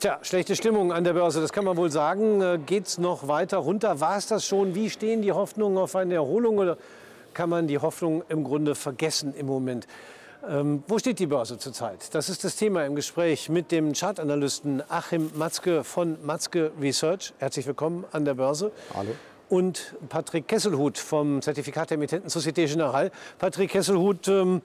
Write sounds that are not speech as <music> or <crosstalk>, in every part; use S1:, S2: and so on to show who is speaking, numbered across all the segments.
S1: Tja, schlechte Stimmung an der Börse, das kann man wohl sagen. Äh, Geht es noch weiter runter? War es das schon? Wie stehen die Hoffnungen auf eine Erholung oder kann man die Hoffnung im Grunde vergessen im Moment? Ähm, wo steht die Börse zurzeit? Das ist das Thema im Gespräch mit dem Chartanalysten Achim Matzke von Matzke Research. Herzlich willkommen an der Börse.
S2: Hallo.
S1: Und Patrick Kesselhut vom Zertifikat der Emittenten Société Générale. Patrick Kesselhut, ähm,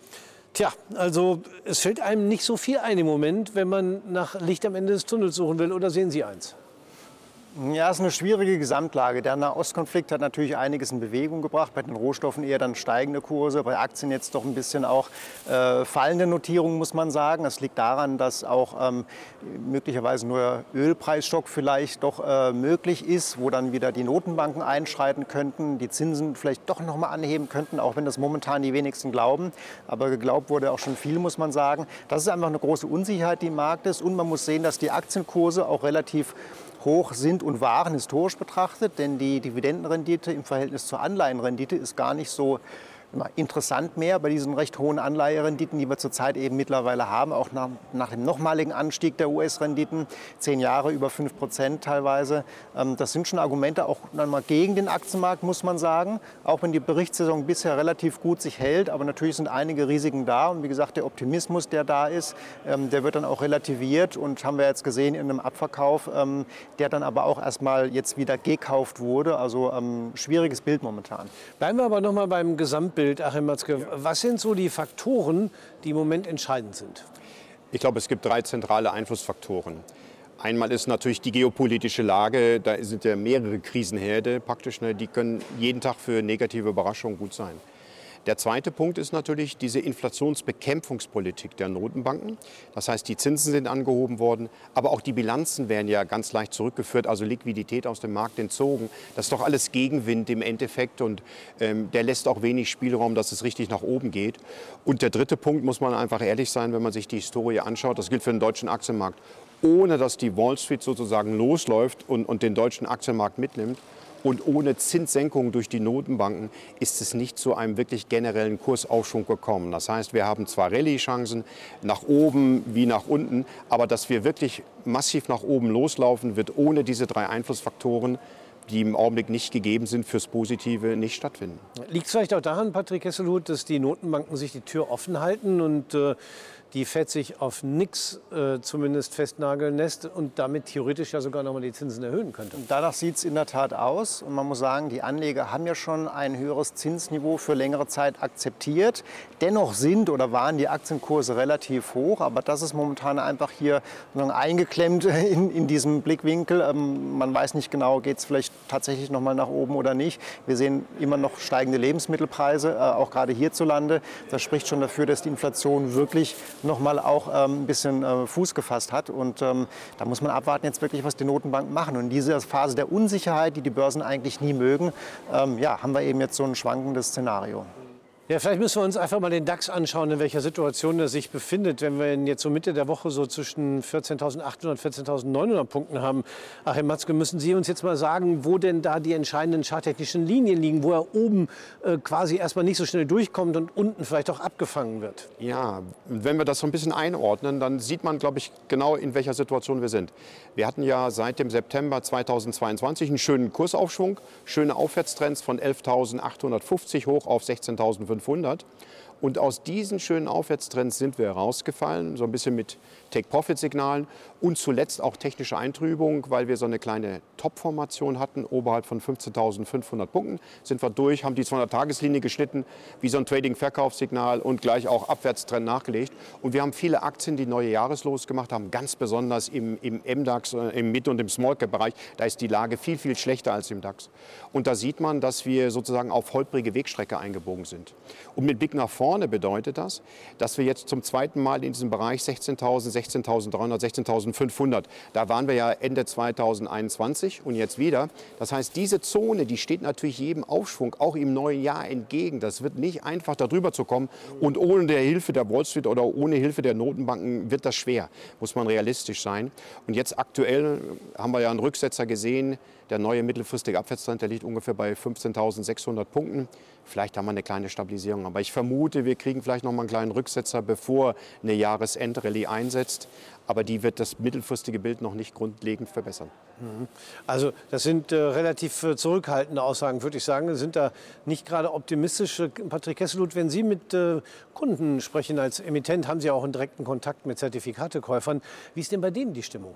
S1: Tja, also es fällt einem nicht so viel ein im Moment, wenn man nach Licht am Ende des Tunnels suchen will. Oder sehen Sie eins?
S2: Ja, es ist eine schwierige Gesamtlage. Der Nahostkonflikt hat natürlich einiges in Bewegung gebracht. Bei den Rohstoffen eher dann steigende Kurse, bei Aktien jetzt doch ein bisschen auch äh, fallende Notierungen, muss man sagen. Das liegt daran, dass auch ähm, möglicherweise nur Ölpreisschock vielleicht doch äh, möglich ist, wo dann wieder die Notenbanken einschreiten könnten, die Zinsen vielleicht doch noch mal anheben könnten, auch wenn das momentan die wenigsten glauben. Aber geglaubt wurde auch schon viel, muss man sagen. Das ist einfach eine große Unsicherheit, die im Markt ist. Und man muss sehen, dass die Aktienkurse auch relativ hoch sind und waren historisch betrachtet, denn die Dividendenrendite im Verhältnis zur Anleihenrendite ist gar nicht so interessant mehr bei diesen recht hohen Anleiherenditen, die wir zurzeit eben mittlerweile haben, auch nach, nach dem nochmaligen Anstieg der US-Renditen, zehn Jahre über 5 Prozent teilweise. Ähm, das sind schon Argumente auch mal gegen den Aktienmarkt, muss man sagen, auch wenn die Berichtssaison bisher relativ gut sich hält. Aber natürlich sind einige Risiken da und wie gesagt, der Optimismus, der da ist, ähm, der wird dann auch relativiert und haben wir jetzt gesehen in einem Abverkauf, ähm, der dann aber auch erstmal jetzt wieder gekauft wurde. Also schwieriges Bild momentan.
S1: Bleiben wir aber noch mal beim Gesamtbild. Bild, Achim Matzke. Was sind so die Faktoren, die im Moment entscheidend sind?
S3: Ich glaube, es gibt drei zentrale Einflussfaktoren. Einmal ist natürlich die geopolitische Lage. Da sind ja mehrere Krisenherde praktisch. Ne, die können jeden Tag für negative Überraschungen gut sein. Der zweite Punkt ist natürlich diese Inflationsbekämpfungspolitik der Notenbanken. Das heißt, die Zinsen sind angehoben worden, aber auch die Bilanzen werden ja ganz leicht zurückgeführt, also Liquidität aus dem Markt entzogen. Das ist doch alles Gegenwind im Endeffekt und ähm, der lässt auch wenig Spielraum, dass es richtig nach oben geht. Und der dritte Punkt muss man einfach ehrlich sein, wenn man sich die Historie anschaut, das gilt für den deutschen Aktienmarkt, ohne dass die Wall Street sozusagen losläuft und, und den deutschen Aktienmarkt mitnimmt, und ohne Zinssenkungen durch die Notenbanken ist es nicht zu einem wirklich generellen Kursaufschwung gekommen. Das heißt, wir haben zwar Rallye-Chancen nach oben wie nach unten, aber dass wir wirklich massiv nach oben loslaufen, wird ohne diese drei Einflussfaktoren die im Augenblick nicht gegeben sind, fürs Positive nicht stattfinden.
S1: Liegt es vielleicht auch daran, Patrick Hesselhut, dass die Notenbanken sich die Tür offen halten und äh, die FED sich auf nichts äh, zumindest festnageln lässt und damit theoretisch ja sogar noch mal die Zinsen erhöhen könnte.
S2: Danach sieht es in der Tat aus. Und man muss sagen, die Anleger haben ja schon ein höheres Zinsniveau für längere Zeit akzeptiert. Dennoch sind oder waren die Aktienkurse relativ hoch. Aber das ist momentan einfach hier eingeklemmt <laughs> in, in diesem Blickwinkel. Ähm, man weiß nicht genau, geht es vielleicht tatsächlich noch mal nach oben oder nicht. Wir sehen immer noch steigende Lebensmittelpreise, äh, auch gerade hierzulande. Das spricht schon dafür, dass die Inflation wirklich noch mal auch ähm, ein bisschen äh, Fuß gefasst hat. Und ähm, da muss man abwarten jetzt wirklich, was die Notenbanken machen. Und in dieser Phase der Unsicherheit, die die Börsen eigentlich nie mögen, ähm, ja, haben wir eben jetzt so ein schwankendes Szenario.
S1: Ja, vielleicht müssen wir uns einfach mal den DAX anschauen, in welcher Situation er sich befindet. Wenn wir ihn jetzt so Mitte der Woche so zwischen 14.800 und 14.900 Punkten haben. Achim Matzke, müssen Sie uns jetzt mal sagen, wo denn da die entscheidenden charttechnischen Linien liegen, wo er oben äh, quasi erstmal nicht so schnell durchkommt und unten vielleicht auch abgefangen wird?
S3: Ja, wenn wir das so ein bisschen einordnen, dann sieht man, glaube ich, genau, in welcher Situation wir sind. Wir hatten ja seit dem September 2022 einen schönen Kursaufschwung, schöne Aufwärtstrends von 11.850 hoch auf 16.500. 500. Und aus diesen schönen Aufwärtstrends sind wir herausgefallen, so ein bisschen mit Take-Profit-Signalen und zuletzt auch technische Eintrübung, weil wir so eine kleine Top-Formation hatten, oberhalb von 15.500 Punkten. Sind wir durch, haben die 200-Tageslinie geschnitten, wie so ein Trading-Verkaufssignal und gleich auch Abwärtstrend nachgelegt. Und wir haben viele Aktien, die neue Jahreslos gemacht haben, ganz besonders im, im MDAX, äh, im Mid- und im Small-Cap-Bereich. Da ist die Lage viel, viel schlechter als im DAX. Und da sieht man, dass wir sozusagen auf holprige Wegstrecke eingebogen sind. Und mit Blick nach vorne bedeutet das, dass wir jetzt zum zweiten Mal in diesem Bereich 16.000, 16.300, 16.500, da waren wir ja Ende 2021 und jetzt wieder. Das heißt, diese Zone, die steht natürlich jedem Aufschwung, auch im neuen Jahr entgegen. Das wird nicht einfach darüber zu kommen und ohne der Hilfe der Wall Street oder ohne Hilfe der Notenbanken wird das schwer, muss man realistisch sein. Und jetzt aktuell haben wir ja einen Rücksetzer gesehen, der neue mittelfristige Abwärtstrend, der liegt ungefähr bei 15.600 Punkten. Vielleicht haben wir eine kleine Stabilisierung. Aber ich vermute, wir kriegen vielleicht noch mal einen kleinen Rücksetzer, bevor eine Jahresendrallye einsetzt. Aber die wird das mittelfristige Bild noch nicht grundlegend verbessern.
S1: Mhm. Also das sind äh, relativ äh, zurückhaltende Aussagen, würde ich sagen. Sind da nicht gerade optimistisch. Patrick Kesselut, wenn Sie mit äh, Kunden sprechen als Emittent, haben Sie auch einen direkten Kontakt mit Zertifikatekäufern. Wie ist denn bei denen die Stimmung?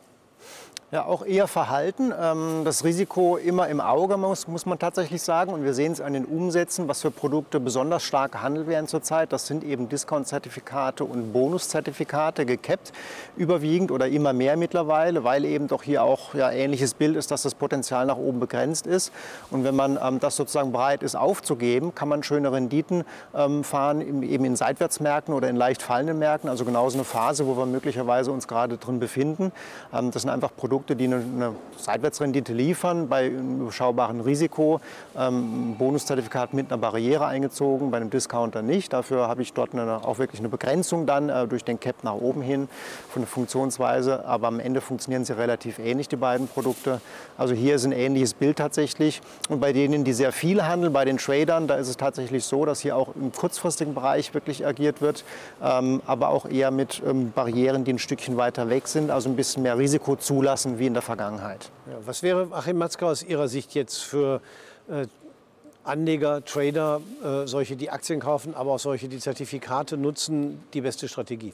S2: Ja, auch eher verhalten. Ähm, das Risiko immer im Auge, muss, muss man tatsächlich sagen. Und wir sehen es an den Umsätzen, was für Produkte besonders stark gehandelt werden zurzeit. Das sind eben Discount-Zertifikate und Bonuszertifikate gekappt, überwiegend oder immer mehr mittlerweile, weil eben doch hier auch ja, ähnliches Bild ist, dass das Potenzial nach oben begrenzt ist. Und wenn man ähm, das sozusagen bereit ist aufzugeben, kann man schöne Renditen ähm, fahren, eben in Seitwärtsmärkten oder in leicht fallenden Märkten. Also genauso eine Phase, wo wir möglicherweise uns gerade drin befinden. Ähm, das sind einfach Produkte, die eine, eine Seitwärtsrendite liefern, bei einem überschaubaren Risiko. Ähm, ein Bonuszertifikat mit einer Barriere eingezogen, bei einem Discounter nicht. Dafür habe ich dort eine, auch wirklich eine Begrenzung dann äh, durch den Cap nach oben hin von der Funktionsweise. Aber am Ende funktionieren sie relativ ähnlich, die beiden Produkte. Also hier ist ein ähnliches Bild tatsächlich. Und bei denen, die sehr viel handeln, bei den Tradern, da ist es tatsächlich so, dass hier auch im kurzfristigen Bereich wirklich agiert wird, ähm, aber auch eher mit ähm, Barrieren, die ein Stückchen weiter weg sind, also ein bisschen mehr Risiko zulassen lassen wie in der Vergangenheit.
S1: Ja, was wäre, Achim Matzke, aus Ihrer Sicht jetzt für äh, Anleger, Trader, äh, solche, die Aktien kaufen, aber auch solche, die Zertifikate nutzen, die beste Strategie?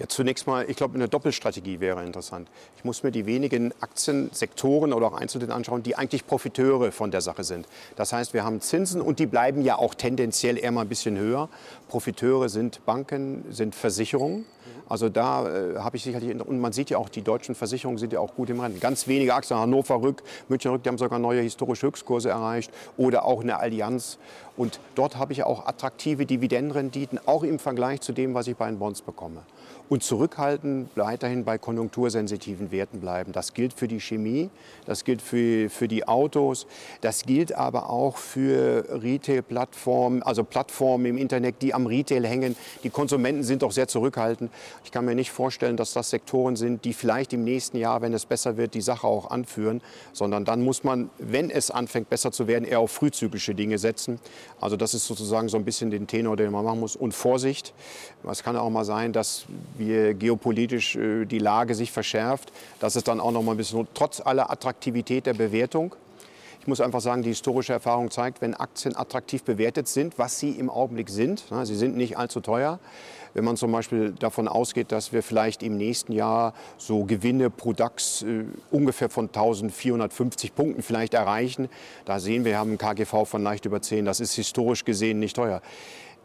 S3: Ja, zunächst mal, ich glaube, eine Doppelstrategie wäre interessant. Ich muss mir die wenigen Aktiensektoren oder auch Einzelnen anschauen, die eigentlich Profiteure von der Sache sind. Das heißt, wir haben Zinsen und die bleiben ja auch tendenziell eher mal ein bisschen höher. Profiteure sind Banken, sind Versicherungen. Also da äh, habe ich sicherlich, und man sieht ja auch, die deutschen Versicherungen sind ja auch gut im Rennen. Ganz wenige Aktien, Hannover Rück, München Rück, die haben sogar neue historische Höchstkurse erreicht oder auch eine Allianz. Und dort habe ich auch attraktive Dividendenrenditen, auch im Vergleich zu dem, was ich bei den Bonds bekomme und zurückhaltend weiterhin bei konjunktursensitiven Werten bleiben. Das gilt für die Chemie, das gilt für, für die Autos, das gilt aber auch für Retail-Plattformen, also Plattformen im Internet, die am Retail hängen. Die Konsumenten sind doch sehr zurückhaltend. Ich kann mir nicht vorstellen, dass das Sektoren sind, die vielleicht im nächsten Jahr, wenn es besser wird, die Sache auch anführen, sondern dann muss man, wenn es anfängt besser zu werden, eher auf frühzyklische Dinge setzen. Also das ist sozusagen so ein bisschen den Tenor, den man machen muss. Und Vorsicht, es kann auch mal sein, dass wie geopolitisch äh, die Lage sich verschärft. Das ist dann auch noch mal ein bisschen, trotz aller Attraktivität der Bewertung. Ich muss einfach sagen, die historische Erfahrung zeigt, wenn Aktien attraktiv bewertet sind, was sie im Augenblick sind, sie sind nicht allzu teuer, wenn man zum Beispiel davon ausgeht, dass wir vielleicht im nächsten Jahr so Gewinne pro DAX äh, ungefähr von 1450 Punkten vielleicht erreichen, da sehen wir, wir haben ein KGV von leicht über 10, das ist historisch gesehen nicht teuer.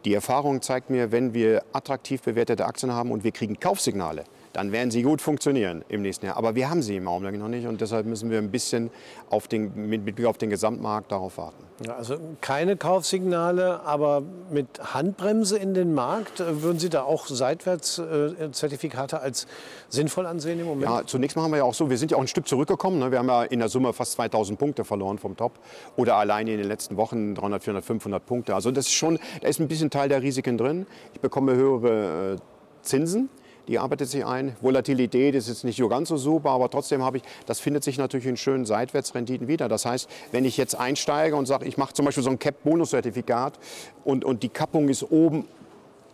S3: Die Erfahrung zeigt mir, wenn wir attraktiv bewertete Aktien haben und wir kriegen Kaufsignale, dann werden sie gut funktionieren im nächsten Jahr. Aber wir haben sie im Augenblick noch nicht und deshalb müssen wir ein bisschen auf den, mit Blick auf den Gesamtmarkt darauf warten.
S1: Ja, also keine Kaufsignale, aber mit Handbremse in den Markt. Äh, würden Sie da auch Seitwärtszertifikate als sinnvoll ansehen im Moment?
S3: Ja, zunächst mal haben wir ja auch so, wir sind ja auch ein Stück zurückgekommen. Ne? Wir haben ja in der Summe fast 2000 Punkte verloren vom Top. Oder alleine in den letzten Wochen 300, 400, 500 Punkte. Also das ist schon, da ist ein bisschen Teil der Risiken drin. Ich bekomme höhere äh, Zinsen die arbeitet sich ein. Volatilität ist jetzt nicht so ganz so super, aber trotzdem habe ich, das findet sich natürlich in schönen Seitwärtsrenditen wieder. Das heißt, wenn ich jetzt einsteige und sage, ich mache zum Beispiel so ein Cap-Bonus-Zertifikat und, und die Kappung ist oben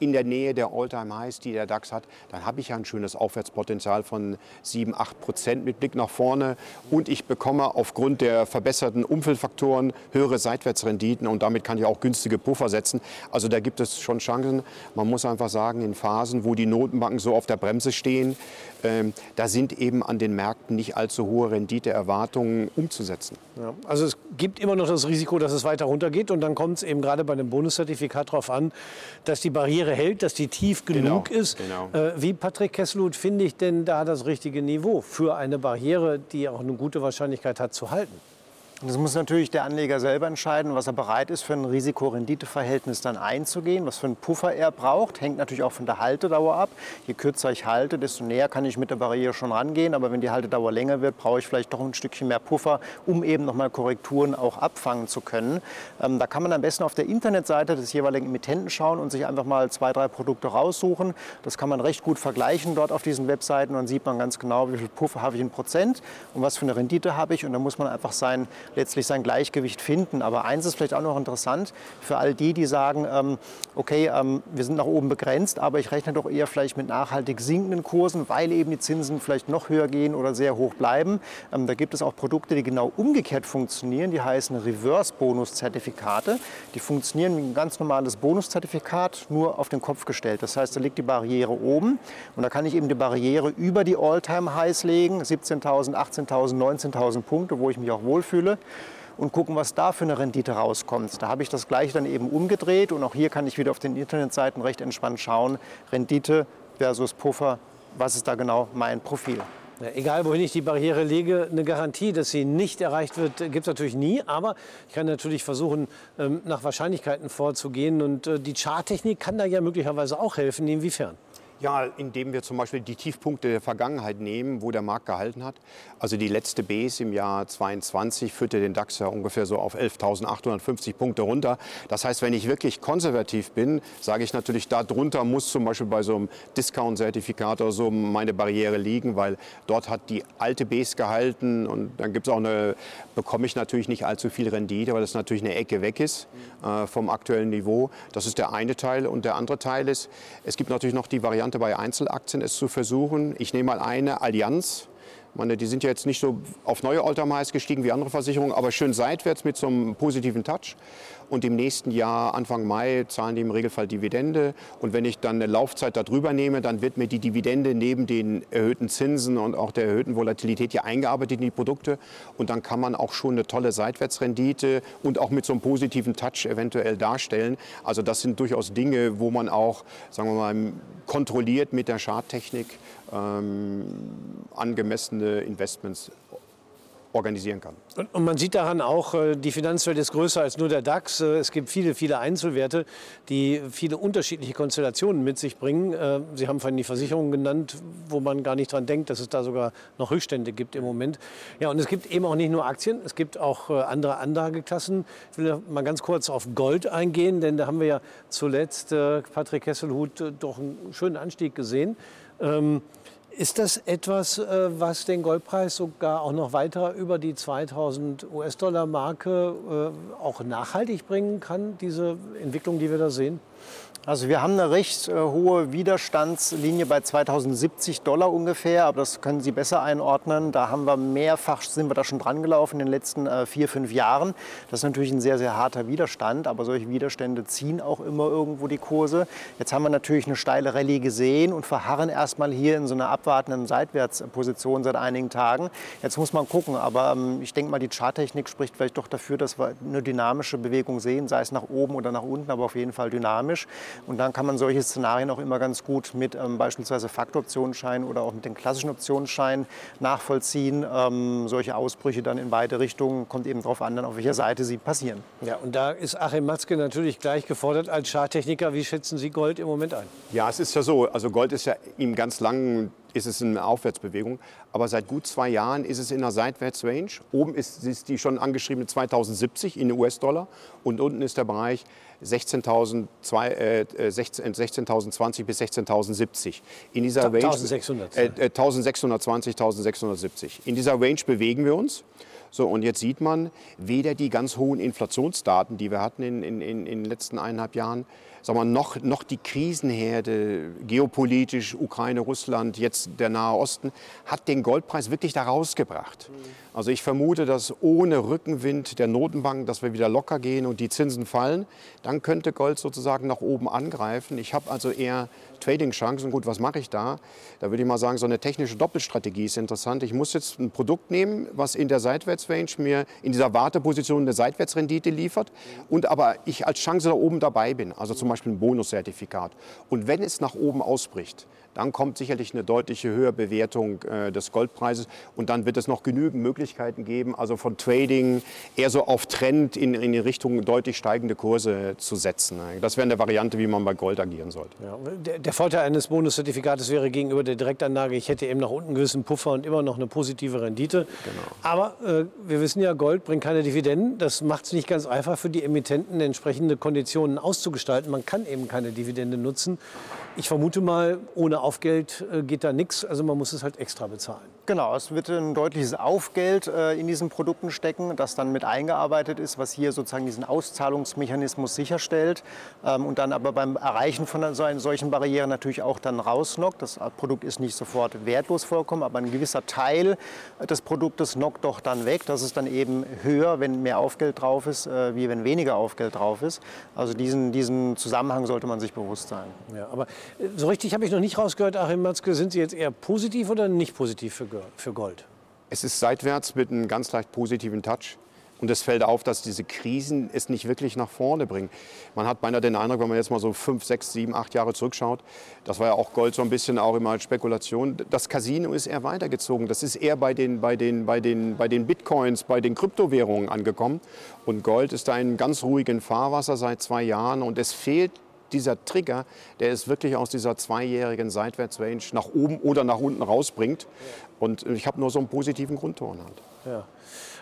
S3: in der Nähe der All-Time-Highs, die der DAX hat, dann habe ich ja ein schönes Aufwärtspotenzial von 7, 8 Prozent mit Blick nach vorne. Und ich bekomme aufgrund der verbesserten Umfeldfaktoren höhere Seitwärtsrenditen und damit kann ich auch günstige Puffer setzen. Also da gibt es schon Chancen. Man muss einfach sagen, in Phasen, wo die Notenbanken so auf der Bremse stehen, ähm, da sind eben an den Märkten nicht allzu hohe Renditeerwartungen umzusetzen.
S1: Ja, also es gibt immer noch das Risiko, dass es weiter runtergeht und dann kommt es eben gerade bei dem Bonuszertifikat darauf an, dass die Barriere hält, dass die tief genug genau, ist. Genau. Äh, wie Patrick Kesselut finde ich denn da das richtige Niveau für eine Barriere, die auch eine gute Wahrscheinlichkeit hat zu halten?
S2: Das muss natürlich der Anleger selber entscheiden, was er bereit ist, für ein Risiko-Rendite-Verhältnis dann einzugehen, was für einen Puffer er braucht. Hängt natürlich auch von der Haltedauer ab. Je kürzer ich halte, desto näher kann ich mit der Barriere schon rangehen. Aber wenn die Haltedauer länger wird, brauche ich vielleicht doch ein Stückchen mehr Puffer, um eben nochmal Korrekturen auch abfangen zu können. Ähm, da kann man am besten auf der Internetseite des jeweiligen Emittenten schauen und sich einfach mal zwei, drei Produkte raussuchen. Das kann man recht gut vergleichen dort auf diesen Webseiten. Dann sieht man ganz genau, wie viel Puffer habe ich in Prozent und was für eine Rendite habe ich. Und dann muss man einfach sein letztlich sein Gleichgewicht finden. Aber eins ist vielleicht auch noch interessant für all die, die sagen, ähm, okay, ähm, wir sind nach oben begrenzt, aber ich rechne doch eher vielleicht mit nachhaltig sinkenden Kursen, weil eben die Zinsen vielleicht noch höher gehen oder sehr hoch bleiben. Ähm, da gibt es auch Produkte, die genau umgekehrt funktionieren, die heißen Reverse-Bonus-Zertifikate. Die funktionieren wie ein ganz normales Bonuszertifikat, nur auf den Kopf gestellt. Das heißt, da liegt die Barriere oben und da kann ich eben die Barriere über die All-Time-Highs legen, 17.000, 18.000, 19.000 Punkte, wo ich mich auch wohlfühle und gucken, was da für eine Rendite rauskommt. Da habe ich das gleiche dann eben umgedreht und auch hier kann ich wieder auf den Internetseiten recht entspannt schauen, Rendite versus Puffer, was ist da genau mein Profil.
S1: Egal, wohin ich die Barriere lege, eine Garantie, dass sie nicht erreicht wird, gibt es natürlich nie. Aber ich kann natürlich versuchen, ähm, nach Wahrscheinlichkeiten vorzugehen. Und äh, die Charttechnik kann da ja möglicherweise auch helfen. Inwiefern?
S3: Ja, indem wir zum Beispiel die Tiefpunkte der Vergangenheit nehmen, wo der Markt gehalten hat. Also die letzte Base im Jahr 22 führte den DAX ja ungefähr so auf 11.850 Punkte runter. Das heißt, wenn ich wirklich konservativ bin, sage ich natürlich, darunter muss zum Beispiel bei so einem Discount-Zertifikat oder so meine Barriere liegen, weil dort hat die alte Base gehalten und dann gibt es auch eine, bekomme ich natürlich nicht allzu viel Rendite, weil das natürlich eine Ecke weg ist äh, vom aktuellen Niveau. Das ist der eine Teil und der andere Teil ist, es gibt natürlich noch die Variante, Variante bei Einzelaktien es zu versuchen. Ich nehme mal eine Allianz. Meine, die sind ja jetzt nicht so auf neue Alltime-Highs gestiegen wie andere Versicherungen, aber schön seitwärts mit so einem positiven Touch. Und im nächsten Jahr, Anfang Mai, zahlen die im Regelfall Dividende. Und wenn ich dann eine Laufzeit darüber nehme, dann wird mir die Dividende neben den erhöhten Zinsen und auch der erhöhten Volatilität ja eingearbeitet in die Produkte. Und dann kann man auch schon eine tolle Seitwärtsrendite und auch mit so einem positiven Touch eventuell darstellen. Also das sind durchaus Dinge, wo man auch, sagen wir mal, kontrolliert mit der Charttechnik ähm, angemessene Investments organisieren kann.
S1: Und, man sieht daran auch, äh, die Finanzwelt ist größer als nur der DAX. Äh, es gibt viele, viele Einzelwerte, die viele unterschiedliche Konstellationen mit sich bringen. Äh, Sie haben vorhin die Versicherungen genannt, wo man gar nicht dran denkt, dass es da sogar noch Rückstände gibt im Moment. Ja, und es gibt eben auch nicht nur Aktien, es gibt auch andere Anlageklassen. Ich will mal ganz kurz auf Gold eingehen, denn da haben wir ja zuletzt, Patrick Kesselhut, doch einen schönen Anstieg gesehen. Ist das etwas, äh, was den Goldpreis sogar auch noch weiter über die 2000 US-Dollar-Marke äh, auch nachhaltig bringen kann, diese Entwicklung, die wir da sehen?
S2: Also wir haben eine recht äh, hohe Widerstandslinie bei 2070 Dollar ungefähr, aber das können Sie besser einordnen. Da haben wir mehrfach, sind wir da schon dran gelaufen in den letzten äh, vier, fünf Jahren. Das ist natürlich ein sehr, sehr harter Widerstand, aber solche Widerstände ziehen auch immer irgendwo die Kurse. Jetzt haben wir natürlich eine steile Rallye gesehen und verharren erstmal hier in so einer abwartenden Seitwärtsposition seit einigen Tagen. Jetzt muss man gucken, aber ähm, ich denke mal, die Charttechnik spricht vielleicht doch dafür, dass wir eine dynamische Bewegung sehen, sei es nach oben oder nach unten, aber auf jeden Fall dynamisch. Und dann kann man solche Szenarien auch immer ganz gut mit ähm, beispielsweise Faktoroptionsscheinen oder auch mit den klassischen Optionsscheinen nachvollziehen. Ähm, solche Ausbrüche dann in beide Richtungen kommt eben darauf an, dann auf welcher Seite sie passieren.
S1: Ja, und da ist Achim Matzke natürlich gleich gefordert als Charttechniker. Wie schätzen Sie Gold im Moment ein?
S3: Ja, es ist ja so. Also Gold ist ja im ganz langen ist es eine Aufwärtsbewegung. Aber seit gut zwei Jahren ist es in einer Seitwärtsrange. Oben ist, ist die schon angeschriebene 2070 in US-Dollar und unten ist der Bereich 16.020 äh, 16, 16 bis 16.070. In dieser Range
S1: 1600.
S3: Äh, 1620, 1670. In dieser Range bewegen wir uns. So, und jetzt sieht man weder die ganz hohen Inflationsdaten, die wir hatten in, in, in den letzten eineinhalb Jahren, sagen wir, noch, noch die Krisenherde, geopolitisch, Ukraine, Russland, jetzt der Nahe Osten, hat den Goldpreis wirklich da rausgebracht. Also ich vermute, dass ohne Rückenwind der Notenbank, dass wir wieder locker gehen und die Zinsen fallen, dann könnte Gold sozusagen nach oben angreifen. Ich habe also eher Trading-Chancen. Gut, was mache ich da? Da würde ich mal sagen, so eine technische Doppelstrategie ist interessant. Ich muss jetzt ein Produkt nehmen, was in der Seitwärtsrange mir in dieser Warteposition eine Seitwärtsrendite liefert und aber ich als Chance da oben dabei bin. Also zum Beispiel ein Bonuszertifikat. Und wenn es nach oben ausbricht, dann kommt sicherlich eine deutliche höhere Bewertung äh, des Goldpreises und dann wird es noch genügend Möglichkeiten geben, also von Trading eher so auf Trend in, in Richtung deutlich steigende Kurse zu setzen. Das wäre eine Variante, wie man bei Gold agieren sollte.
S1: Ja, der, der, Vorteil eines Bonuszertifikates wäre gegenüber der Direktanlage, ich hätte eben nach unten einen gewissen Puffer und immer noch eine positive Rendite. Genau. Aber äh, wir wissen ja, Gold bringt keine Dividenden. Das macht es nicht ganz einfach für die Emittenten, entsprechende Konditionen auszugestalten. Man kann eben keine Dividende nutzen. Ich vermute mal, ohne Aufgeld äh, geht da nichts. Also man muss es halt extra bezahlen.
S2: Genau, es wird ein deutliches Aufgeld äh, in diesen Produkten stecken, das dann mit eingearbeitet ist, was hier sozusagen diesen Auszahlungsmechanismus sicherstellt ähm, und dann aber beim Erreichen von so solchen Barrieren natürlich auch dann rauslockt. Das Produkt ist nicht sofort wertlos vollkommen, aber ein gewisser Teil des Produktes knockt doch dann weg. Das ist dann eben höher, wenn mehr Aufgeld drauf ist, äh, wie wenn weniger Aufgeld drauf ist. Also diesen, diesen Zusammenhang sollte man sich bewusst sein.
S1: Ja, aber äh, so richtig habe ich noch nicht rausgehört, Achim Matzke, sind Sie jetzt eher positiv oder nicht positiv für Gold?
S3: Es ist seitwärts mit einem ganz leicht positiven Touch. Und es fällt auf, dass diese Krisen es nicht wirklich nach vorne bringen. Man hat beinahe den Eindruck, wenn man jetzt mal so fünf, sechs, sieben, acht Jahre zurückschaut, das war ja auch Gold so ein bisschen auch immer als Spekulation. Das Casino ist eher weitergezogen. Das ist eher bei den, bei den, bei den, bei den Bitcoins, bei den Kryptowährungen angekommen. Und Gold ist da in ganz ruhigen Fahrwasser seit zwei Jahren. Und es fehlt dieser Trigger, der es wirklich aus dieser zweijährigen Seitwärtsrange nach oben oder nach unten rausbringt. Und ich habe nur so einen positiven Grundton halt.
S1: Ja.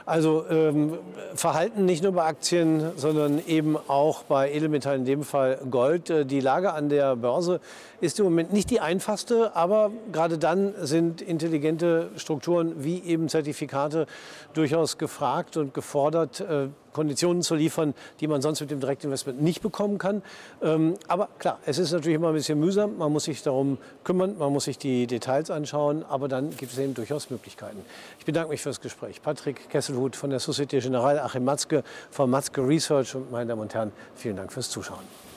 S1: Also ähm, Verhalten nicht nur bei Aktien, sondern eben auch bei Edelmetallen, in dem Fall Gold. Äh, die Lage an der Börse ist im Moment nicht die einfachste, aber gerade dann sind intelligente Strukturen wie eben Zertifikate durchaus gefragt und gefordert. Konditionen zu liefern, die man sonst mit dem Direktinvestment nicht bekommen kann. Ähm, aber klar, es ist natürlich immer ein bisschen mühsam. Man muss sich darum kümmern, man muss sich die Details anschauen, aber dann gibt es eben durchaus Möglichkeiten. Ich bedanke mich fürs Gespräch. Patrick Kesselhut von der Societe Generale, Achim Matzke von Matzke Research und meine Damen und Herren, vielen Dank fürs Zuschauen.